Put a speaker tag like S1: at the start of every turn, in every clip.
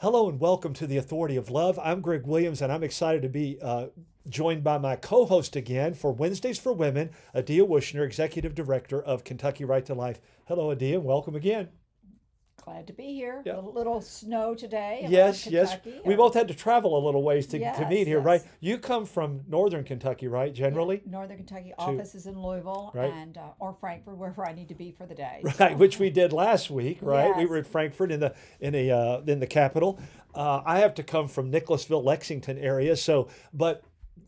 S1: Hello and welcome to the Authority of Love. I'm Greg Williams, and I'm excited to be uh, joined by my co host again for Wednesdays for Women, Addia Wuchner, Executive Director of Kentucky Right to Life. Hello, Addia, and welcome again.
S2: Glad to be here.
S1: Yeah.
S2: A little snow today.
S1: Yes, yes. We both had to travel a little ways to, to meet here, right? You come from Northern Kentucky, right, generally?
S2: Northern Kentucky office is in Louisville
S1: Right.
S2: and uh, or Frankfort, wherever I need to be for the day.
S1: Right,
S2: So,
S1: which we did last week, right? We were at Frankfort in the in a uh, in the Capitol. Uh, I have to come from Nicholasville, Lexington area, so but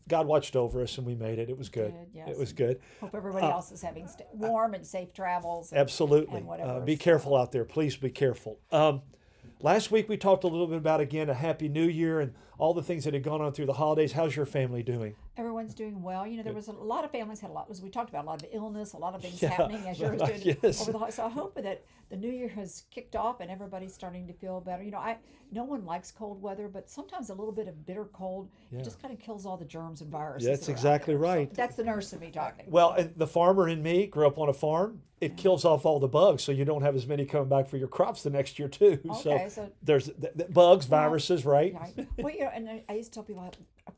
S1: God watched over us and we made it. It was good.
S2: Good,
S1: It was good.
S2: hope everybody
S1: Uh,
S2: else is having st- warm and safe travels. and-
S1: Absolutely.
S2: and
S1: Uh, be careful out there. Please be careful. Um, last week we talked a little bit about again a happy new year and all the things that had gone on through the holidays. How's your family doing?
S2: Everyone's doing well. You know, there was a lot of families had a lot, as we talked about, a lot of illness, a lot of things
S1: Yeah,
S2: happening as yours did
S1: yes.
S2: over the holidays. So I hope that the new year has kicked off and everybody's starting to feel better. You know, I no one likes cold weather, but sometimes a little bit of bitter cold
S1: Yeah.
S2: it just kind of kills all the germs and viruses.
S1: That's
S2: that
S1: exactly
S2: there. So
S1: right.
S2: that's the nurse in me talking.
S1: Well, and the farmer in me grew up on a farm. It kills off all the bugs, so you don't have as many coming back for your crops the next year too.
S2: Okay,
S1: so
S2: so
S1: there's th- th- bugs, viruses, right?
S2: Right. Well, you know, and I- used to tell people,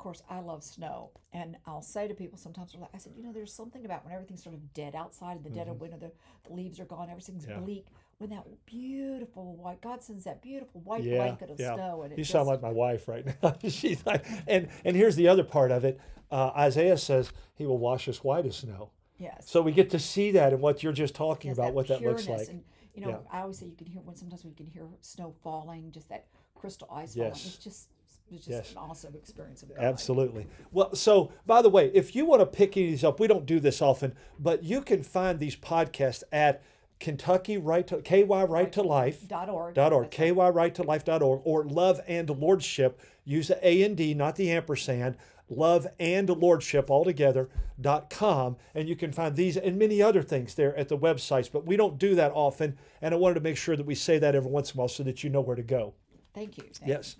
S2: course, I love snow, and I'll say to people sometimes, they're like, I said, you know, there's something about when everything's sort of dead outside in the dead of winter, the, the leaves are gone, everything's
S1: Mm-hmm. Yeah.
S2: bleak. When that beautiful white, God sends that beautiful white
S1: Yeah,
S2: blanket of
S1: yeah.
S2: snow, and
S1: You
S2: just,
S1: sound like my wife right now. She's like, and and here's the other part of it. Uh, Isaiah says he will wash us white as snow.
S2: yes,
S1: So we get to see that and what you're just talking
S2: yes,
S1: about, what that looks like.
S2: And you know,
S1: Yeah.
S2: I always say you can hear when sometimes we can hear snow falling, just that crystal ice
S1: Yes.
S2: falling. It's just, it's just
S1: Yes.
S2: an awesome experience of God.
S1: Absolutely. Well, so by the way, if you want to pick these up, we don't do this often, but you can find these podcasts at Kentucky Right to KY Right to Life.
S2: Dot org.
S1: dot org,
S2: That's right.
S1: kyrightolife.org, or love and lordship. Use the A and D, not the ampersand. Love and lordship all together dot com, and you can find these and many other things there at the websites. But we don't do that often, and I wanted to make sure that we say that every once in a while so that you know where to go.
S2: Thank you. Thank
S1: Yes.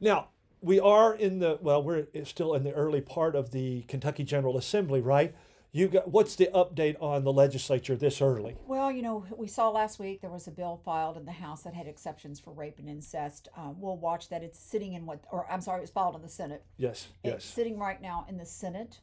S1: Now, we are in the, well, we're still in the early part of the Kentucky General Assembly, right? You got, what's the update on the legislature this early?
S2: Well, you know, we saw last week there was a bill filed in the House that had exceptions for rape and incest. Um, we'll watch that. It's sitting in what, or I'm sorry, it was filed in the Senate.
S1: Yes,
S2: It's
S1: yes.
S2: sitting right now in the Senate,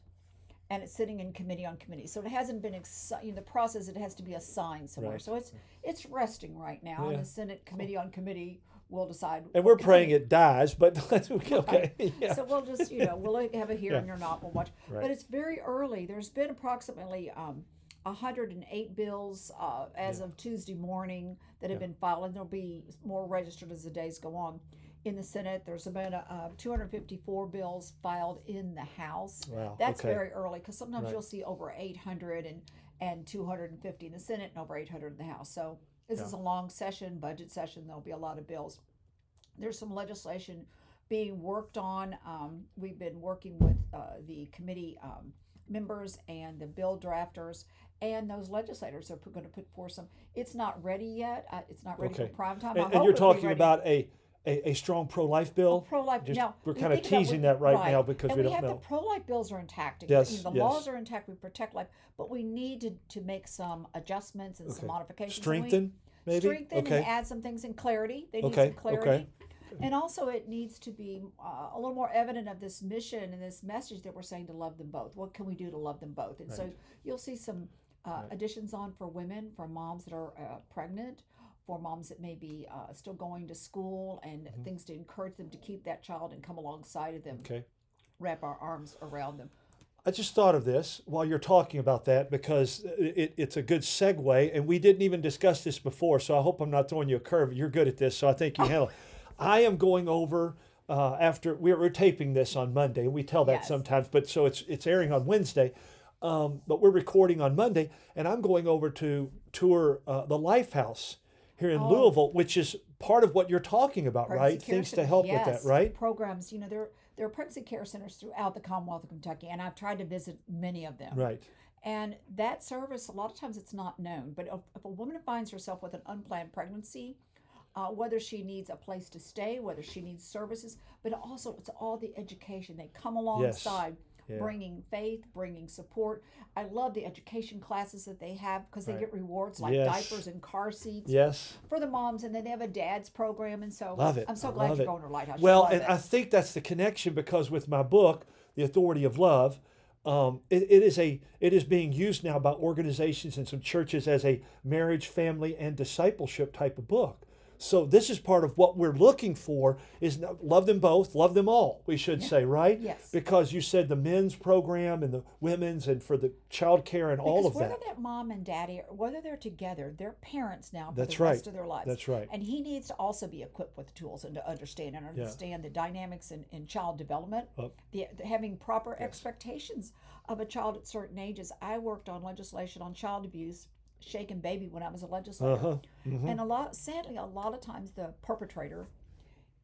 S2: and it's sitting in committee on committee. So it hasn't been ex- you know, the process. It has to be assigned somewhere.
S1: Right.
S2: So it's it's resting right now.
S1: Yeah.
S2: And the Senate committee on committee will decide.
S1: And we're praying it dies, but that's okay. okay. Yeah.
S2: So we'll just, you know, we'll have a hearing or not, we'll watch.
S1: Right.
S2: But it's very early. There's been approximately um, 108 bills uh, as of Tuesday morning that have been filed, and there'll be more registered as the days go on. In the Senate, there's about uh, 254 bills filed in the House.
S1: Wow,
S2: That's
S1: okay.
S2: very early because sometimes
S1: Right.
S2: you'll see over 800 and, and 250 in the Senate and over 800 in the House. So this
S1: Yeah.
S2: is a long session, budget session. There'll be a lot of bills there's some legislation being worked on. Um, we've been working with uh, the committee um, members and the bill drafters, and those legislators are going to put forth some. It's not ready yet. Uh, it's not ready
S1: Okay.
S2: for prime time.
S1: And, and you're talking about a, a, a strong pro-life bill.
S2: pro-life.
S1: Just-
S2: now
S1: we're kinda teasing
S2: what-
S1: that right now because
S2: and
S1: we
S2: we
S1: don't
S2: have
S1: know.
S2: the pro-life bills are intact.
S1: Yes,
S2: the
S1: yes.
S2: laws are intact. We protect life, but we need to, to make some adjustments and
S1: Okay.
S2: some modifications.
S1: Strengthen, maybe?
S2: strengthen
S1: okay.
S2: and add some things in clarity. They need
S1: Okay,
S2: some clarity.
S1: okay.
S2: And also, it needs to be uh, a little more evident of this mission and this message that we're saying to love them both. What can we do to love them both? And so you'll see some uh, additions on for women, for moms that are uh, pregnant, for moms that may be uh, still going to school, and
S1: Mm-hmm.
S2: things to encourage them to keep that child and come alongside of them,
S1: okay.
S2: wrap our arms around them.
S1: I just thought of this while you're talking about that because it, it's a good segue, and we didn't even discuss this before. So I hope I'm not throwing you a curve. You're good at this, so I think you handle. it. I am going over uh, after we're, we're taping this on Monday. We tell that
S2: Yes.
S1: sometimes, but so it's it's airing on Wednesday. Um, but we're recording on Monday, and I'm going over to tour uh, the Lifehouse here in
S2: Oh.
S1: Louisville, which is part of what you're talking about,
S2: Pregnancy
S1: right? Things to help with that, right?
S2: Programs, you know, there there are pregnancy care centers throughout the Commonwealth of Kentucky, and I've tried to visit many of them.
S1: Right.
S2: And that service, a lot of times it's not known. But if, if a woman finds herself with an unplanned pregnancy, uh, whether she needs a place to stay, whether she needs services, but also it's all the education. They come alongside
S1: Yeah.
S2: bringing faith, bringing support. I love the education classes that they have because they
S1: Right.
S2: get rewards like
S1: Yes.
S2: diapers and car seats
S1: Yes.
S2: for the moms, and then they have a dad's program. And so
S1: Love it.
S2: I'm so
S1: I
S2: glad you're
S1: it.
S2: going to Lighthouse.
S1: Well, and
S2: it.
S1: I think that's the connection because with my book, The Authority of Love, um, it, it is a it is being used now by organizations and some churches as a marriage, family, and discipleship type of book. So this is part of what we're looking for is love them both, love them all. We should say right,
S2: Yes.
S1: because you said the men's program and the women's and for the child care and all of
S2: whether
S1: that.
S2: Whether that mom and daddy, whether they're together, they're parents now for
S1: That's
S2: the rest
S1: right.
S2: of their lives.
S1: That's right.
S2: And he needs to also be equipped with tools and to understand and understand the dynamics in, in child development,
S1: Oh.
S2: the, the having proper expectations of a child at certain ages. I worked on legislation on child abuse, shaken baby, when I was a legislator.
S1: Uh-huh.
S2: And a lot, sadly, a lot of times the perpetrator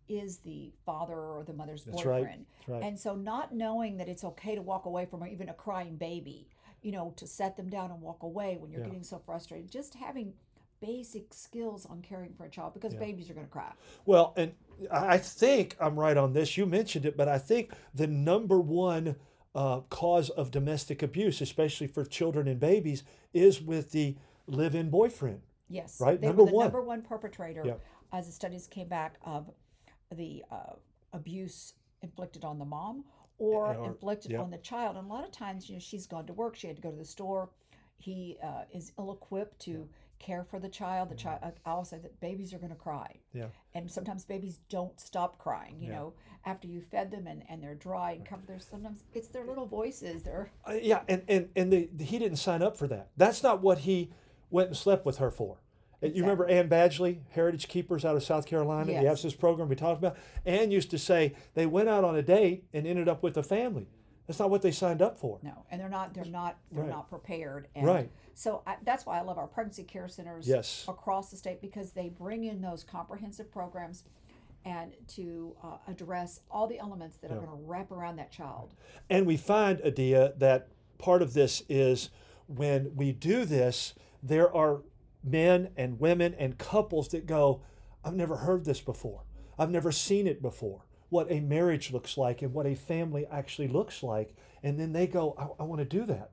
S2: is the father or the mother's
S1: That's right.
S2: boyfriend.
S1: That's right.
S2: And so, not knowing that it's okay to walk away from even a crying baby, you know, to set them down and walk away when you're
S1: Yeah.
S2: getting so frustrated, just having basic skills on caring for a child because babies are going to cry.
S1: Well, and I think I'm right on this. You mentioned it, but I think the number one uh, cause of domestic abuse, especially for children and babies, is with the live-in boyfriend.
S2: Yes.
S1: Right,
S2: They
S1: number
S2: were the
S1: one.
S2: number one perpetrator
S1: Yep.
S2: as the studies came back of the uh, abuse inflicted on the mom or,
S1: Or-
S2: inflicted on the child. And a lot of times, you know, she's gone to work, she had to go to the store. He uh, is ill equipped to care for the child. The child, I always say that babies are going to cry.
S1: Yeah.
S2: And sometimes babies don't stop crying, you
S1: Yeah.
S2: know, after you fed them and, and they're dry and covered. There's sometimes it's their little voices. They're,
S1: Uh, yeah, and and and the, he didn't sign up for that. That's not what he went and slept with her for. And You remember Ann Badgley, Heritage Keepers out of South Carolina,
S2: yes.
S1: the absence program we talked about. Ann used to say they went out on a date and ended up with a family. That's not what they signed up for.
S2: No, and they're not. They're not. They're
S1: Right.
S2: not prepared. And
S1: Right.
S2: So I, that's why I love our pregnancy care centers
S1: Yes.
S2: across the state because they bring in those comprehensive programs, and to uh, address all the elements that are going to wrap around that child.
S1: And we find, Addia, that part of this is when we do this, there are men and women and couples that go, I've never heard this before. I've never seen it before. What a marriage looks like and what a family actually looks like. And then they go, I, I want to do that.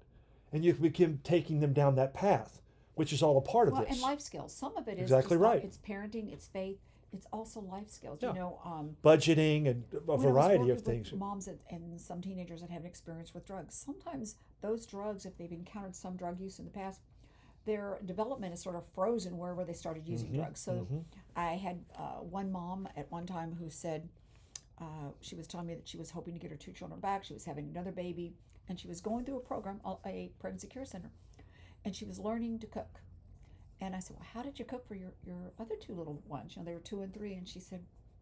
S1: And you begin taking them down that path, which is all a part of
S2: Well,
S1: this.
S2: and life skills. Some of it is
S1: Exactly right.
S2: It's parenting. It's faith. It's also life skills.
S1: Yeah.
S2: You know. Um,
S1: Budgeting and a
S2: when I was
S1: variety of things.
S2: Moms and, and some teenagers that have an experience with drugs. Sometimes those drugs, if they've encountered some drug use in the past, their development is sort of frozen wherever they started using
S1: Mm-hmm,
S2: drugs. So I had uh, one mom at one time who said uh, she was telling me that she was hoping to get her two children back. She was having another baby, and she was going through a program, a- a pregnancy care center, and she was learning to cook. And I said, Well, how did you cook for your, your other two little ones? You know, they were two and three. And she said,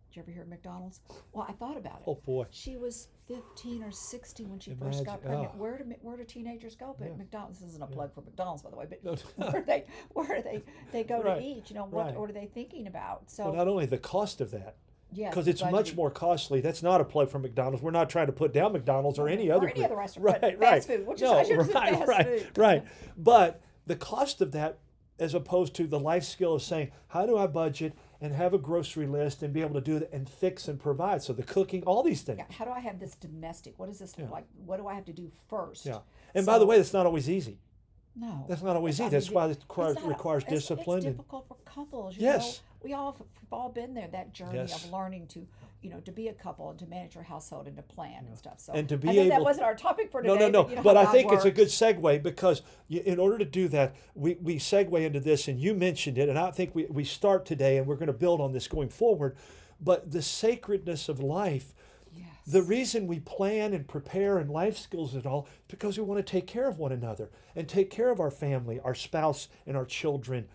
S2: Did you ever hear of McDonald's? Well, I thought about it.
S1: Oh, boy.
S2: She was 15 or 16 when she first got pregnant.
S1: oh.
S2: Where do where do teenagers go? But
S1: Yeah.
S2: McDonald's this isn't a plug for McDonald's, by the way. But where they where they they go
S1: Right.
S2: to eat? You know what
S1: Right.
S2: what are they thinking about? So
S1: Well, not only the cost of that,
S2: yes,
S1: because it's much more costly. That's not a plug for McDonald's. We're not trying to put down McDonald's or any
S2: Or
S1: other
S2: any other restaurant,
S1: Right, right.
S2: food, which
S1: no, right, right,
S2: food.
S1: right. But the cost of that, as opposed to the life skill of saying, how do I budget and have a grocery list and be able to do that and fix and provide. So the cooking, all these things.
S2: Yeah, how do I have this domestic? What is this like? What do I have to do first?
S1: Yeah. And by the way, that's not always easy.
S2: No,
S1: That's not always easy. That's why it requires, requires
S2: it's-
S1: discipline.
S2: It's difficult for couples. You
S1: Yes.
S2: know? We all have all been there. That journey
S1: Yes.
S2: of learning to, you know, to be a couple and to manage your household and to plan and stuff. So
S1: And to be
S2: know that wasn't our topic for today.
S1: no, no.
S2: But, you know
S1: but I think it's a good segue because you, in order to do that, we, we segue into this, and you mentioned it, and I think we, we start today, and we're going to build on this going forward. But the sacredness of life,
S2: Yes.
S1: the reason we plan and prepare and life skills and all, because we want to take care of one another and take care of our family, our spouse, and our children,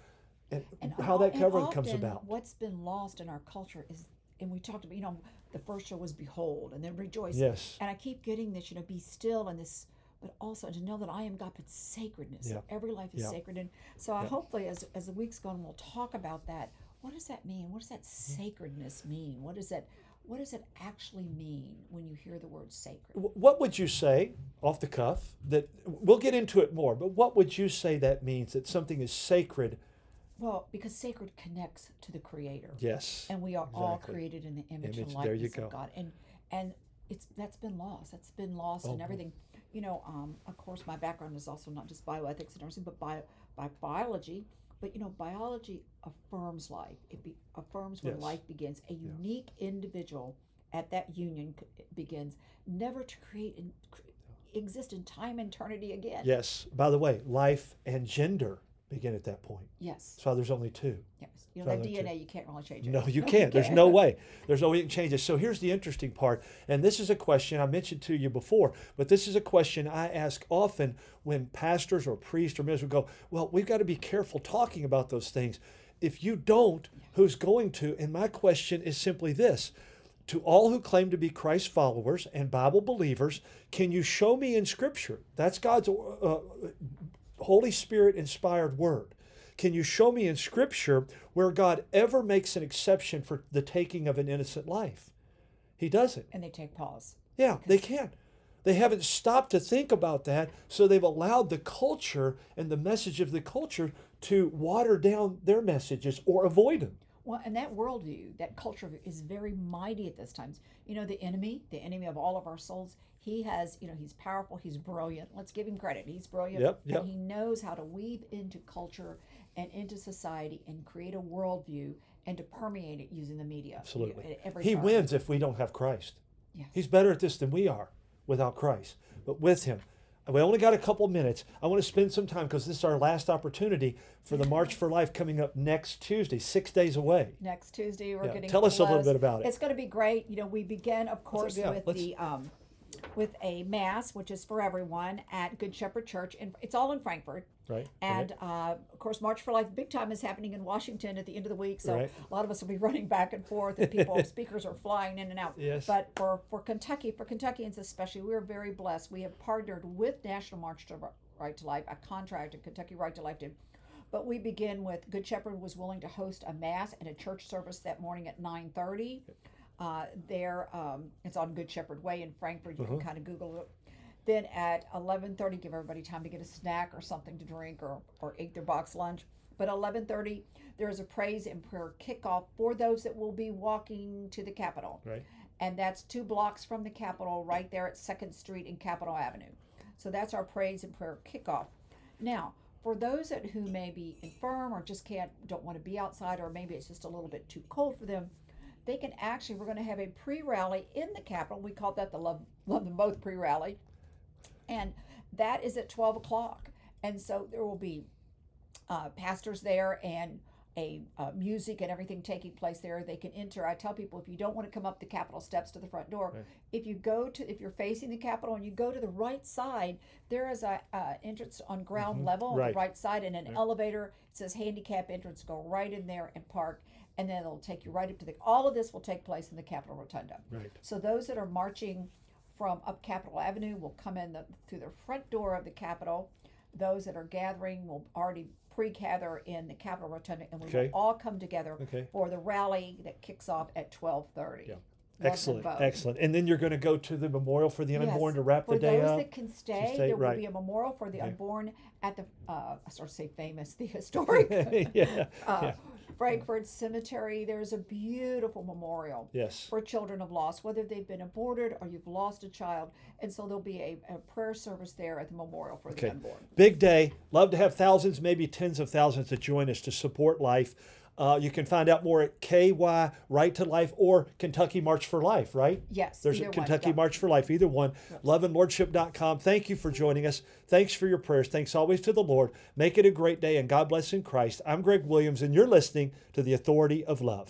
S1: and, how
S2: al-
S1: that
S2: and
S1: covering comes about.
S2: What's been lost in our culture is, and we talked about, you know, the first show was behold, and then rejoice.
S1: Yes.
S2: And I keep getting this, you know, be still and this, but also to know that I am God, but sacredness.
S1: Yeah.
S2: Every life is
S1: Yeah.
S2: sacred, and so I hopefully, as as the weeks go on, we'll talk about that. What does that mean? What does that sacredness mean? What does that what does it actually mean when you hear the word sacred?
S1: What would you say, off the cuff, that we'll get into it more, but what would you say that means that something is sacred?
S2: Well, because sacred connects to the Creator.
S1: Yes.
S2: and we are all created in the image,
S1: Image,
S2: and likeness of God. And and it's that's been lost. That's been lost
S1: Oh,
S2: and everything. you know, um, of course, my background is also not just bioethics and nursing, but bio, by biology. But you know, biology affirms life. It be, affirms when
S1: Yes.
S2: life begins. A unique individual at that union c- begins, never to create and exist in time and eternity again.
S1: Yes. By the way, life and gender begin at that point.
S2: Yes.
S1: Why there's only two.
S2: Yes. You know, that. DNA, you can't really change it.
S1: No, you can't. There's no way. There's no way you can change it. So here's the interesting part. And this is a question I mentioned to you before, but this is a question I ask often when pastors or priests or ministers go, Well, we've got to be careful talking about those things. If you don't, who's going to? And my question is simply this to all who claim to be Christ followers and Bible believers, can you show me in Scripture? That's God's uh, Holy Spirit inspired word. Can you show me in Scripture where God ever makes an exception for the taking of an innocent life? He doesn't.
S2: And they take pause.
S1: Yeah, they can't. They haven't stopped to think about that, so they've allowed the culture and the message of the culture to water down their messages or avoid them.
S2: Well, and that worldview, that culture is very mighty at this time. You know, the enemy, the enemy of all of our souls, he has, you know, he's powerful, he's brilliant. Let's give him credit. He's brilliant.
S1: Yep, yep.
S2: And he knows how to weave into culture and into society and create a worldview and to permeate it using the media.
S1: Absolutely. He wins if we don't have Christ.
S2: Yes.
S1: He's better at this than we are without Christ. But with him, we only got a couple minutes. I want to spend some time because this is our last opportunity for the March for Life coming up next Tuesday, six days away.
S2: Next Tuesday, we're
S1: Yeah,
S2: getting
S1: tell us a little bit about it.
S2: It's going to be great. You know, we begin, of course,
S1: yeah,
S2: with the um, with a mass, which is for everyone at Good Shepherd Church, and it's all in Frankfort.
S1: Right.
S2: And uh, of course, March for Life big time is happening in Washington at the end of the week. So
S1: Right.
S2: a lot of us will be running back and forth, and people, speakers are flying in and out.
S1: Yes.
S2: But for, for Kentucky, for Kentuckians especially, we are very blessed. We have partnered with National March to Right to Life, a contract, and Kentucky Right to Life did. But we begin with Good Shepherd was willing to host a mass and a church service that morning at 9:30. Uh, there, um, it's on Good Shepherd Way in Frankfort. You
S1: Uh-huh.
S2: can kind of Google it. Then at 11:30, give everybody time to get a snack or something to drink or or eat their box lunch. But 11:30, there is a praise and prayer kickoff for those that will be walking to the Capitol,
S1: Right.
S2: and that's two blocks from the Capitol, right there at Second Street and Capitol Avenue. So that's our praise and prayer kickoff. Now, for those that who may be infirm or just can't don't want to be outside, or maybe it's just a little bit too cold for them, they can actually we're going to have a pre-rally in the Capitol. We call that the Love Love Them Both pre-rally, and that is at 12 o'clock. And so there will be uh, pastors there and a uh, music and everything taking place there. They can enter. I tell people if you don't want to come up the Capitol steps to the front door,
S1: Right.
S2: if you go to if you're facing the Capitol and you go to the right side, there is a uh, entrance on ground level on
S1: Mm-hmm. Right.
S2: the right side and an elevator. It says handicap entrance. Go right in there and park, and then it'll take you right up to the. All of this will take place in the Capitol Rotunda.
S1: Right.
S2: So those that are marching from up Capitol Avenue will come in the, through the front door of the Capitol. Those that are gathering will already pre-gather in the Capitol Rotunda, and we
S1: Okay.
S2: will all come together
S1: Okay.
S2: for the rally that kicks off at twelve thirty.
S1: Yeah. Excellent,
S2: both.
S1: excellent. And then you're going to go to the memorial for the
S2: Yes.
S1: unborn to wrap
S2: For
S1: the day up.
S2: For those that can stay,
S1: stay,
S2: there will be a memorial for the
S1: Okay.
S2: unborn at the uh, I sort of say famous, the historic
S1: yeah.
S2: uh,
S1: yeah.
S2: Frankfort Cemetery. There's a beautiful memorial
S1: Yes.
S2: for children of loss, whether they've been aborted or you've lost a child. And so there'll be a, a prayer service there at the memorial for
S1: Okay.
S2: the unborn.
S1: Big day. Love to have thousands, maybe tens of thousands that join us to support life. Uh, you can find out more at KY Right to Life or Kentucky March for Life, right?
S2: Yes,
S1: There's a
S2: one,
S1: Kentucky
S2: yeah.
S1: March for Life, either one. Loveandlordship.com. Thank you for joining us. Thanks for your prayers. Thanks always to the Lord. Make it a great day and God bless in Christ. I'm Greg Williams, and you're listening to The Authority of Love.